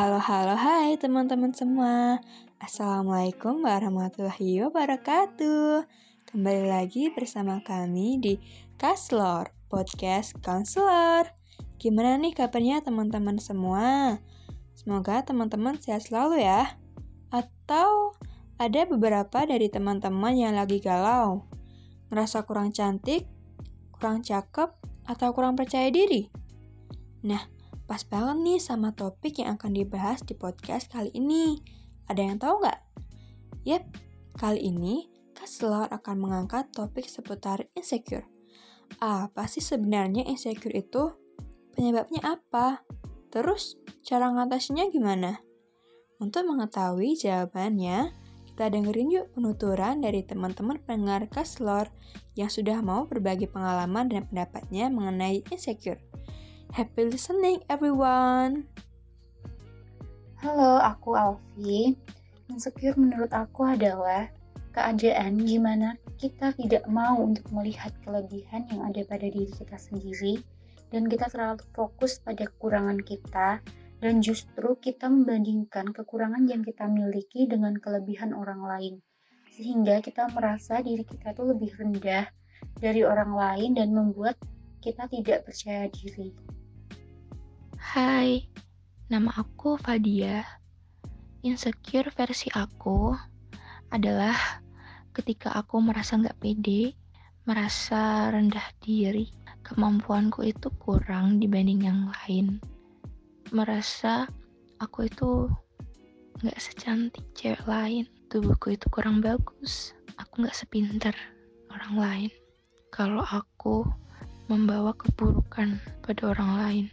Halo, halo, hai teman-teman semua. Assalamualaikum warahmatullahi wabarakatuh. Kembali lagi bersama kami di Kaslor, Podcast Counselor. Gimana nih kabarnya teman-teman semua? Semoga teman-teman sehat selalu ya. Atau ada beberapa dari teman-teman yang lagi galau, ngerasa kurang cantik, kurang cakep, atau kurang percaya diri. Nah, Pas banget nih sama topik yang akan dibahas di podcast kali ini. Ada yang tahu nggak? Yep, kali ini Kaslor akan mengangkat topik seputar insecure. Apa sih sebenarnya insecure itu? Penyebabnya apa? Terus, cara ngatasinya gimana? Untuk mengetahui jawabannya, kita dengerin yuk penuturan dari teman-teman pendengar Kaslor yang sudah mau berbagi pengalaman dan pendapatnya mengenai insecure. Happy listening everyone. Halo, aku Alfi. Insecure menurut aku adalah keadaan gimana kita tidak mau untuk melihat kelebihan yang ada pada diri kita sendiri dan kita terlalu fokus pada kekurangan kita dan justru kita membandingkan kekurangan yang kita miliki dengan kelebihan orang lain sehingga kita merasa diri kita itu lebih rendah dari orang lain dan membuat kita tidak percaya diri. Hai, nama aku Fadia. Insecure versi aku adalah ketika aku merasa nggak pede, merasa rendah diri, kemampuanku itu kurang dibanding yang lain. Merasa aku itu nggak secantik cewek lain, tubuhku itu kurang bagus, aku nggak sepinter orang lain. Kalau aku membawa keburukan pada orang lain,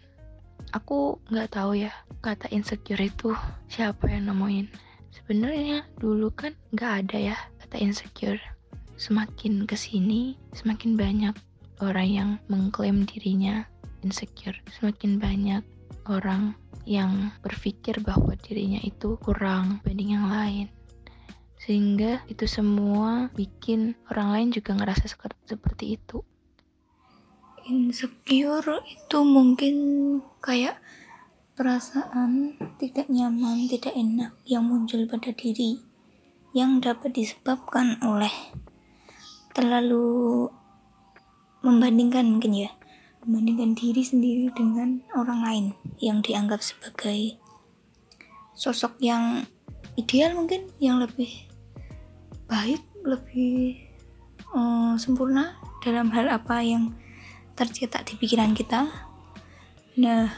aku nggak tahu ya kata insecure itu siapa yang nemuin. Sebenarnya dulu kan nggak ada ya kata insecure. Semakin ke sini semakin banyak orang yang mengklaim dirinya insecure. Semakin banyak orang yang berpikir bahwa dirinya itu kurang dibanding yang lain. Sehingga itu semua bikin orang lain juga ngerasa seperti itu insecure itu mungkin kayak perasaan tidak nyaman, tidak enak yang muncul pada diri yang dapat disebabkan oleh terlalu membandingkan mungkin ya membandingkan diri sendiri dengan orang lain yang dianggap sebagai sosok yang ideal mungkin yang lebih baik lebih uh, sempurna dalam hal apa yang tercetak di pikiran kita. Nah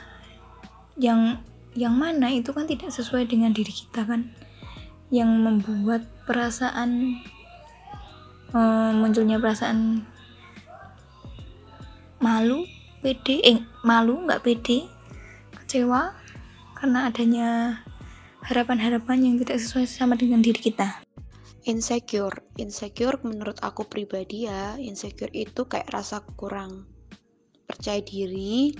yang yang mana itu kan tidak sesuai dengan diri kita kan. Yang membuat perasaan um, munculnya perasaan malu pede eh malu nggak pede kecewa karena adanya harapan-harapan yang tidak sesuai sama dengan diri kita. Insecure. Insecure menurut aku pribadi ya insecure itu kayak rasa kurang percaya diri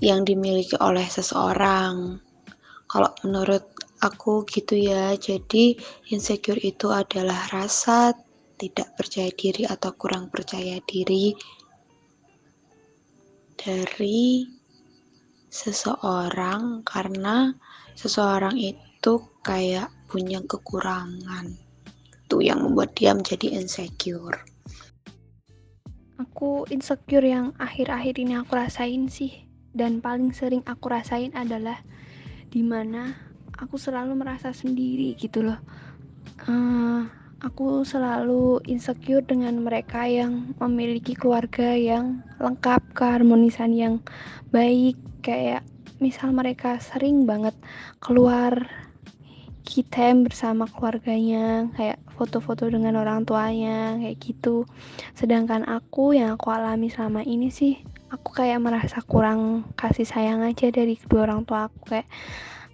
yang dimiliki oleh seseorang. Kalau menurut aku gitu ya, jadi insecure itu adalah rasa tidak percaya diri atau kurang percaya diri dari seseorang karena seseorang itu kayak punya kekurangan. Itu yang membuat dia menjadi insecure aku insecure yang akhir-akhir ini aku rasain sih. Dan paling sering aku rasain adalah di mana aku selalu merasa sendiri gitu loh. Uh, aku selalu insecure dengan mereka yang memiliki keluarga yang lengkap keharmonisan yang baik. Kayak misal mereka sering banget keluar kita bersama keluarganya kayak foto-foto dengan orang tuanya kayak gitu. Sedangkan aku yang aku alami selama ini sih aku kayak merasa kurang kasih sayang aja dari kedua orang tua aku kayak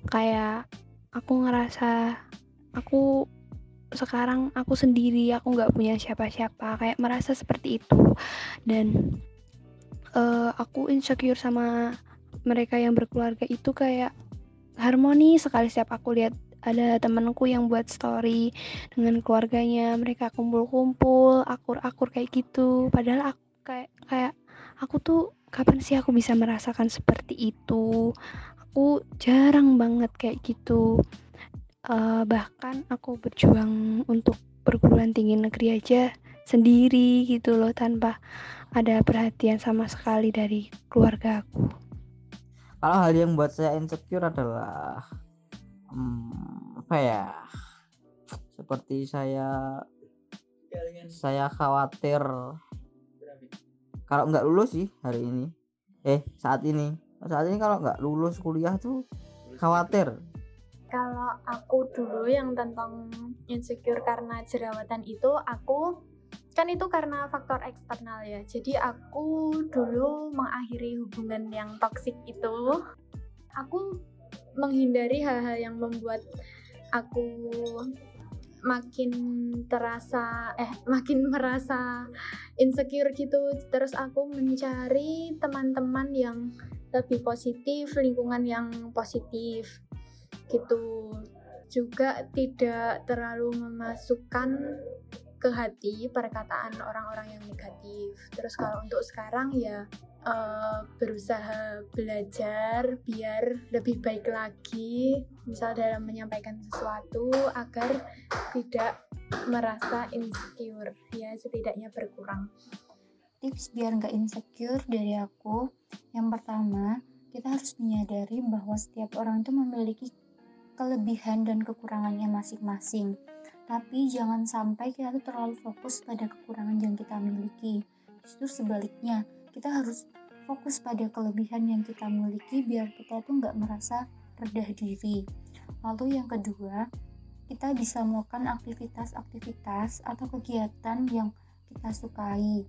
kayak aku ngerasa aku sekarang aku sendiri aku nggak punya siapa-siapa kayak merasa seperti itu. Dan uh, aku insecure sama mereka yang berkeluarga itu kayak harmoni sekali setiap aku lihat ada temanku yang buat story dengan keluarganya. Mereka kumpul-kumpul akur-akur kayak gitu. Padahal aku kayak kayak aku tuh kapan sih aku bisa merasakan seperti itu? Aku jarang banget kayak gitu. Uh, bahkan aku berjuang untuk perguruan tinggi negeri aja sendiri gitu loh tanpa ada perhatian sama sekali dari keluarga aku. Kalau hal yang buat saya insecure adalah hmm, apa ya? Seperti saya saya khawatir kalau nggak lulus sih hari ini. Eh saat ini. Saat ini kalau nggak lulus kuliah tuh khawatir. Kalau aku dulu yang tentang insecure karena jerawatan itu aku kan itu karena faktor eksternal ya. Jadi aku dulu mengakhiri hubungan yang toksik itu. Aku menghindari hal-hal yang membuat aku makin terasa eh makin merasa insecure gitu. Terus aku mencari teman-teman yang lebih positif lingkungan yang positif gitu. Juga tidak terlalu memasukkan ke hati perkataan orang-orang yang negatif. Terus kalau untuk sekarang ya uh, berusaha belajar biar lebih baik lagi misal dalam menyampaikan sesuatu agar tidak merasa insecure ya setidaknya berkurang. Tips biar nggak insecure dari aku. Yang pertama kita harus menyadari bahwa setiap orang itu memiliki kelebihan dan kekurangannya masing-masing. Tapi jangan sampai kita terlalu fokus pada kekurangan yang kita miliki. Justru sebaliknya kita harus fokus pada kelebihan yang kita miliki biar kita tuh nggak merasa rendah diri. Lalu yang kedua kita bisa melakukan aktivitas-aktivitas atau kegiatan yang kita sukai.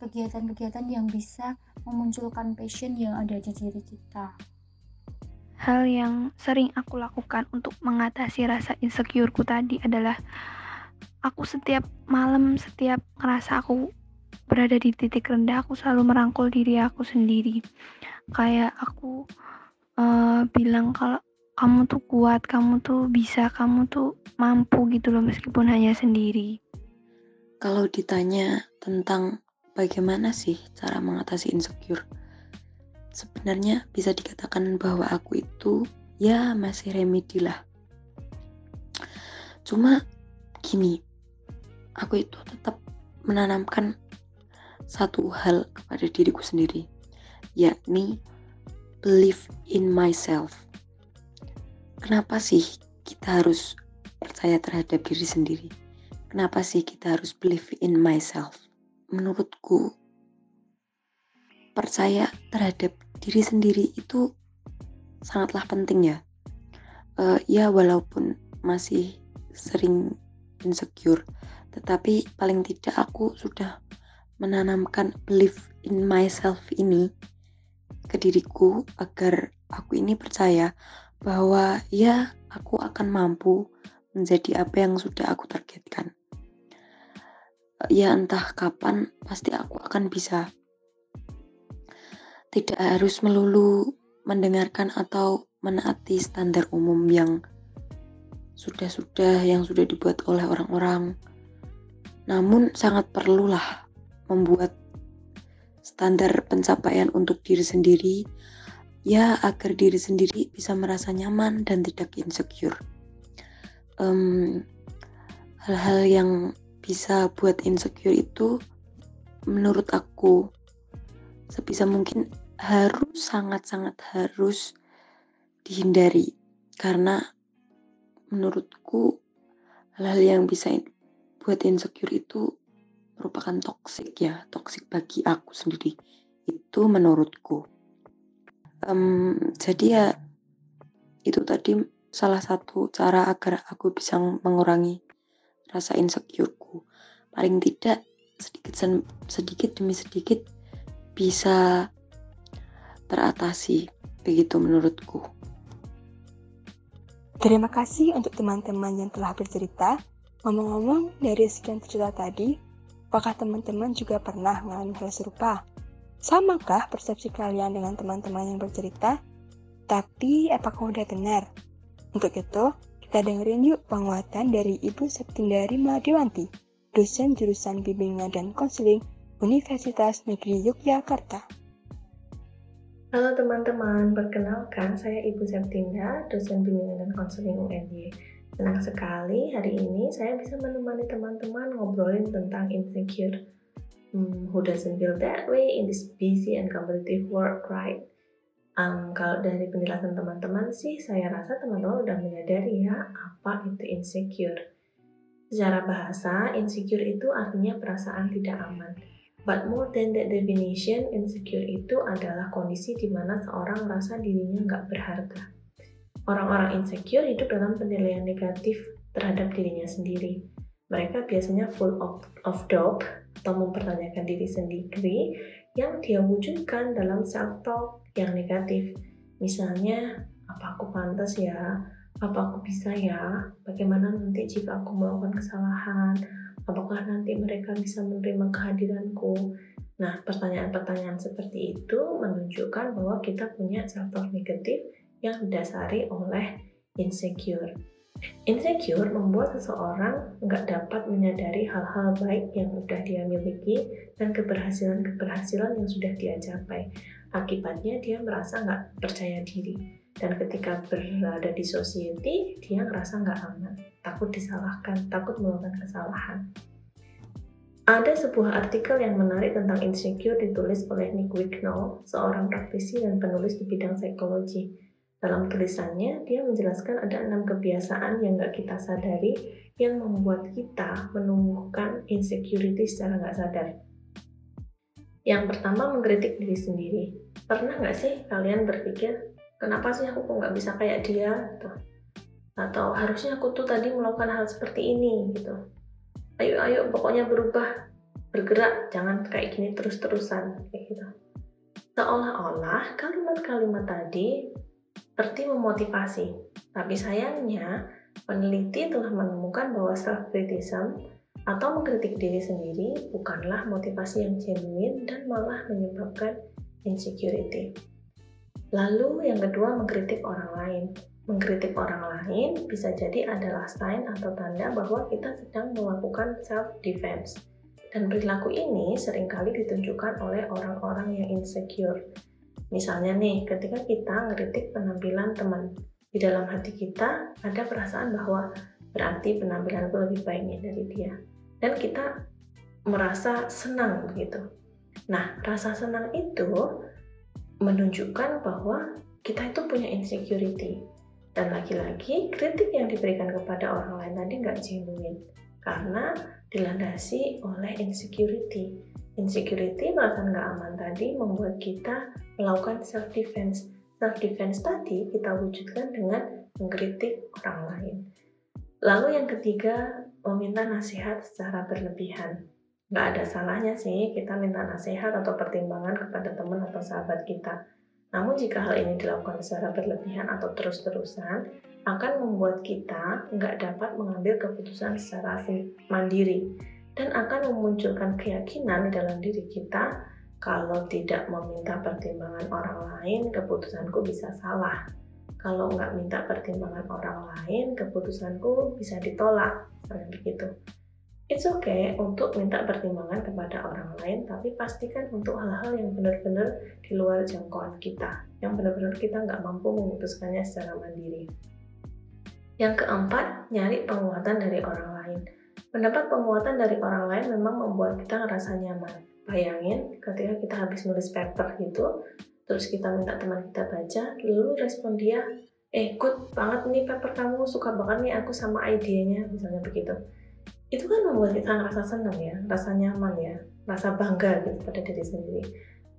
Kegiatan-kegiatan yang bisa memunculkan passion yang ada di diri kita. Hal yang sering aku lakukan untuk mengatasi rasa insecureku tadi adalah aku setiap malam, setiap ngerasa aku berada di titik rendah, aku selalu merangkul diri aku sendiri. Kayak aku uh, bilang kalau kamu tuh kuat, kamu tuh bisa, kamu tuh mampu gitu loh meskipun hanya sendiri. Kalau ditanya tentang bagaimana sih cara mengatasi insecure, sebenarnya bisa dikatakan bahwa aku itu ya masih remedi lah. Cuma gini, aku itu tetap menanamkan satu hal kepada diriku sendiri, yakni believe in myself. Kenapa sih kita harus percaya terhadap diri sendiri? Kenapa sih kita harus believe in myself? Menurutku, percaya terhadap diri sendiri itu sangatlah penting ya. Uh, ya walaupun masih sering insecure, tetapi paling tidak aku sudah menanamkan belief in myself ini ke diriku agar aku ini percaya bahwa ya aku akan mampu menjadi apa yang sudah aku targetkan. Ya entah kapan pasti aku akan bisa tidak harus melulu mendengarkan atau menaati standar umum yang sudah-sudah yang sudah dibuat oleh orang-orang. Namun sangat perlulah membuat standar pencapaian untuk diri sendiri ya agar diri sendiri bisa merasa nyaman dan tidak insecure. hal hal-hal yang bisa buat insecure itu menurut aku sebisa mungkin harus sangat-sangat harus dihindari karena menurutku hal-hal yang bisa buat insecure itu merupakan toksik ya toksik bagi aku sendiri itu menurutku um, jadi ya itu tadi salah satu cara agar aku bisa mengurangi rasa insecureku paling tidak sedikit sedikit demi sedikit bisa teratasi. Begitu menurutku. Terima kasih untuk teman-teman yang telah bercerita. Ngomong-ngomong, dari sekian cerita tadi, apakah teman-teman juga pernah mengalami hal serupa? Samakah persepsi kalian dengan teman-teman yang bercerita? Tapi, apakah udah benar? Untuk itu, kita dengerin yuk penguatan dari Ibu Septindari Madiwanti, dosen jurusan bimbingan dan konseling Universitas Negeri Yogyakarta. Halo teman-teman, perkenalkan saya Ibu Septinda, dosen bimbingan dan konseling UNY. Senang sekali hari ini saya bisa menemani teman-teman ngobrolin tentang insecure. Hmm, who doesn't feel that way in this busy and competitive world, right? Um, kalau dari penjelasan teman-teman sih, saya rasa teman-teman udah menyadari ya apa itu insecure. Secara bahasa, insecure itu artinya perasaan tidak aman But more than that definition, insecure itu adalah kondisi di mana seorang merasa dirinya nggak berharga. Orang-orang insecure hidup dalam penilaian negatif terhadap dirinya sendiri. Mereka biasanya full of, of doubt atau mempertanyakan diri sendiri yang dia wujudkan dalam self-talk yang negatif. Misalnya, apa aku pantas ya? Apa aku bisa ya? Bagaimana nanti jika aku melakukan kesalahan? Apakah nanti mereka bisa menerima kehadiranku? Nah, pertanyaan-pertanyaan seperti itu menunjukkan bahwa kita punya self-talk negatif yang didasari oleh insecure. Insecure membuat seseorang nggak dapat menyadari hal-hal baik yang sudah dia miliki dan keberhasilan-keberhasilan yang sudah dia capai. Akibatnya dia merasa nggak percaya diri. Dan ketika berada di society, dia ngerasa nggak aman takut disalahkan, takut melakukan kesalahan. Ada sebuah artikel yang menarik tentang insecure ditulis oleh Nick Wicknell, seorang praktisi dan penulis di bidang psikologi. Dalam tulisannya, dia menjelaskan ada enam kebiasaan yang nggak kita sadari yang membuat kita menumbuhkan insecurity secara nggak sadar. Yang pertama, mengkritik diri sendiri. Pernah nggak sih kalian berpikir, kenapa sih aku kok nggak bisa kayak dia? Tuh atau harusnya aku tuh tadi melakukan hal seperti ini gitu ayo ayo pokoknya berubah bergerak jangan kayak gini terus-terusan gitu seolah-olah kalimat-kalimat tadi seperti memotivasi tapi sayangnya peneliti telah menemukan bahwa self-criticism atau mengkritik diri sendiri bukanlah motivasi yang genuine dan malah menyebabkan insecurity. Lalu yang kedua mengkritik orang lain. Mengkritik orang lain bisa jadi adalah sign atau tanda bahwa kita sedang melakukan self-defense. Dan perilaku ini sering kali ditunjukkan oleh orang-orang yang insecure. Misalnya nih, ketika kita ngeritik penampilan teman, di dalam hati kita ada perasaan bahwa berarti penampilanku lebih baiknya dari dia. Dan kita merasa senang begitu. Nah, rasa senang itu menunjukkan bahwa kita itu punya insecurity dan lagi-lagi, kritik yang diberikan kepada orang lain tadi nggak genuine karena dilandasi oleh insecurity. Insecurity, perasaan nggak aman tadi membuat kita melakukan self-defense. Self-defense tadi kita wujudkan dengan mengkritik orang lain. Lalu yang ketiga, meminta nasihat secara berlebihan. Nggak ada salahnya sih kita minta nasihat atau pertimbangan kepada teman atau sahabat kita namun jika hal ini dilakukan secara berlebihan atau terus-terusan, akan membuat kita nggak dapat mengambil keputusan secara mandiri dan akan memunculkan keyakinan dalam diri kita kalau tidak meminta pertimbangan orang lain, keputusanku bisa salah. Kalau nggak minta pertimbangan orang lain, keputusanku bisa ditolak, seperti begitu. It's okay untuk minta pertimbangan kepada orang lain, tapi pastikan untuk hal-hal yang benar-benar di luar jangkauan kita, yang benar-benar kita nggak mampu memutuskannya secara mandiri. Yang keempat, nyari penguatan dari orang lain. Mendapat penguatan dari orang lain memang membuat kita ngerasa nyaman. Bayangin ketika kita habis nulis paper gitu, terus kita minta teman kita baca, lalu respon dia, eh good banget nih paper kamu, suka banget nih aku sama idenya, misalnya begitu itu kan membuat kita ngerasa senang ya, rasa nyaman ya, rasa bangga gitu pada diri sendiri.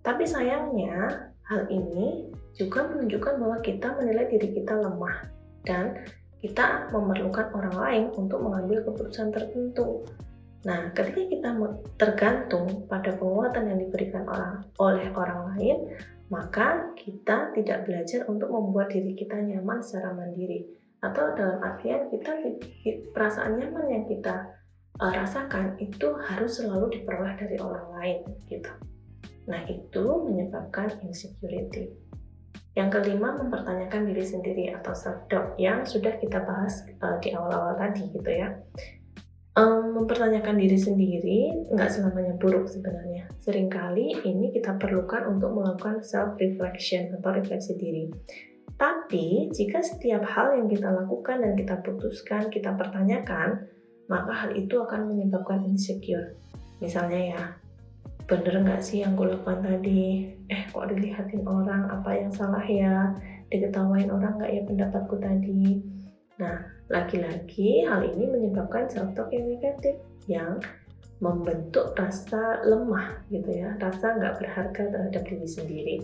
Tapi sayangnya hal ini juga menunjukkan bahwa kita menilai diri kita lemah dan kita memerlukan orang lain untuk mengambil keputusan tertentu. Nah, ketika kita tergantung pada penguatan yang diberikan orang oleh orang lain, maka kita tidak belajar untuk membuat diri kita nyaman secara mandiri. Atau dalam artian kita perasaan nyaman yang kita uh, rasakan itu harus selalu diperoleh dari orang lain gitu. Nah, itu menyebabkan insecurity. Yang kelima, mempertanyakan diri sendiri atau self doubt yang sudah kita bahas uh, di awal-awal tadi gitu ya. um, mempertanyakan diri sendiri nggak selamanya buruk sebenarnya. Seringkali ini kita perlukan untuk melakukan self reflection atau refleksi diri. Tapi jika setiap hal yang kita lakukan dan kita putuskan, kita pertanyakan, maka hal itu akan menyebabkan insecure. Misalnya ya, bener nggak sih yang gue lakukan tadi? Eh kok dilihatin orang, apa yang salah ya? Diketawain orang nggak ya pendapatku tadi? Nah, lagi-lagi hal ini menyebabkan self-talk yang negatif yang membentuk rasa lemah gitu ya, rasa nggak berharga terhadap diri sendiri.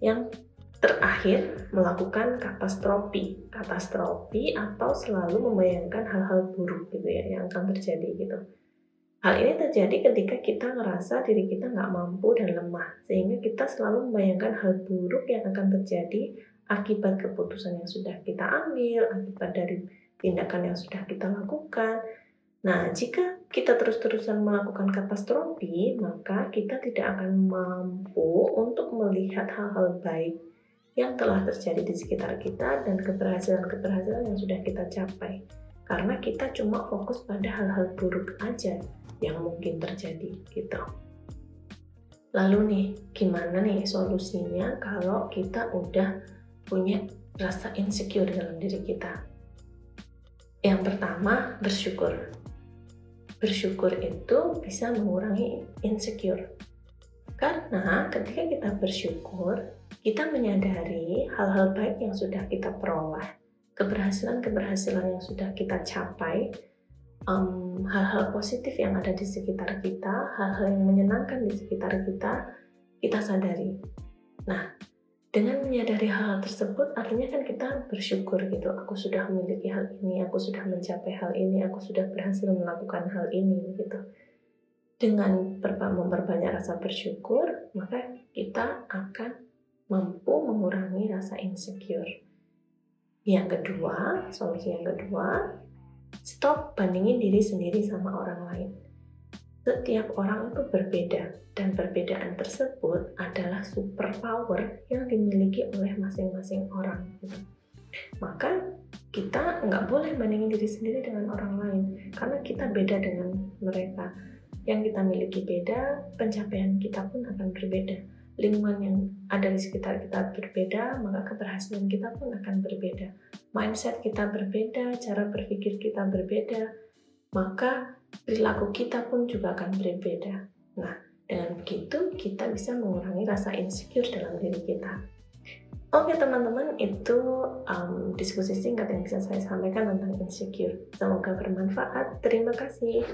Yang terakhir, melakukan katastrofi. Katastrofi atau selalu membayangkan hal-hal buruk gitu ya yang akan terjadi gitu. Hal ini terjadi ketika kita ngerasa diri kita nggak mampu dan lemah, sehingga kita selalu membayangkan hal buruk yang akan terjadi akibat keputusan yang sudah kita ambil, akibat dari tindakan yang sudah kita lakukan. Nah, jika kita terus-terusan melakukan katastrofi, maka kita tidak akan mampu untuk melihat hal-hal baik yang telah terjadi di sekitar kita dan keberhasilan-keberhasilan yang sudah kita capai. Karena kita cuma fokus pada hal-hal buruk aja yang mungkin terjadi gitu. Lalu nih, gimana nih solusinya kalau kita udah punya rasa insecure dalam diri kita. Yang pertama, bersyukur. Bersyukur itu bisa mengurangi insecure. Karena ketika kita bersyukur, kita menyadari hal-hal baik yang sudah kita peroleh, keberhasilan-keberhasilan yang sudah kita capai, hal-hal um, positif yang ada di sekitar kita, hal-hal yang menyenangkan di sekitar kita, kita sadari. Nah, dengan menyadari hal, hal tersebut artinya kan kita bersyukur gitu aku sudah memiliki hal ini aku sudah mencapai hal ini aku sudah berhasil melakukan hal ini gitu dengan memperbanyak rasa bersyukur maka kita akan mampu mengurangi rasa insecure yang kedua solusi yang kedua stop bandingin diri sendiri sama orang lain setiap orang itu berbeda dan perbedaan tersebut adalah superpower yang dimiliki oleh masing-masing orang. Maka kita nggak boleh bandingin diri sendiri dengan orang lain karena kita beda dengan mereka. Yang kita miliki beda, pencapaian kita pun akan berbeda. Lingkungan yang ada di sekitar kita berbeda, maka keberhasilan kita pun akan berbeda. Mindset kita berbeda, cara berpikir kita berbeda, maka perilaku kita pun juga akan berbeda. Nah, dengan begitu kita bisa mengurangi rasa insecure dalam diri kita. Oke teman-teman, itu um, diskusi singkat yang bisa saya sampaikan tentang insecure. Semoga bermanfaat. Terima kasih.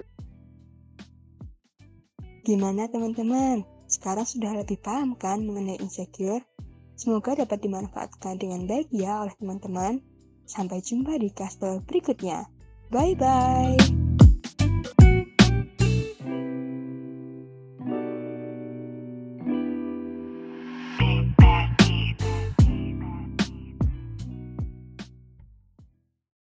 Gimana teman-teman? Sekarang sudah lebih paham kan mengenai insecure? Semoga dapat dimanfaatkan dengan baik ya oleh teman-teman. Sampai jumpa di kastel berikutnya. Bye-bye.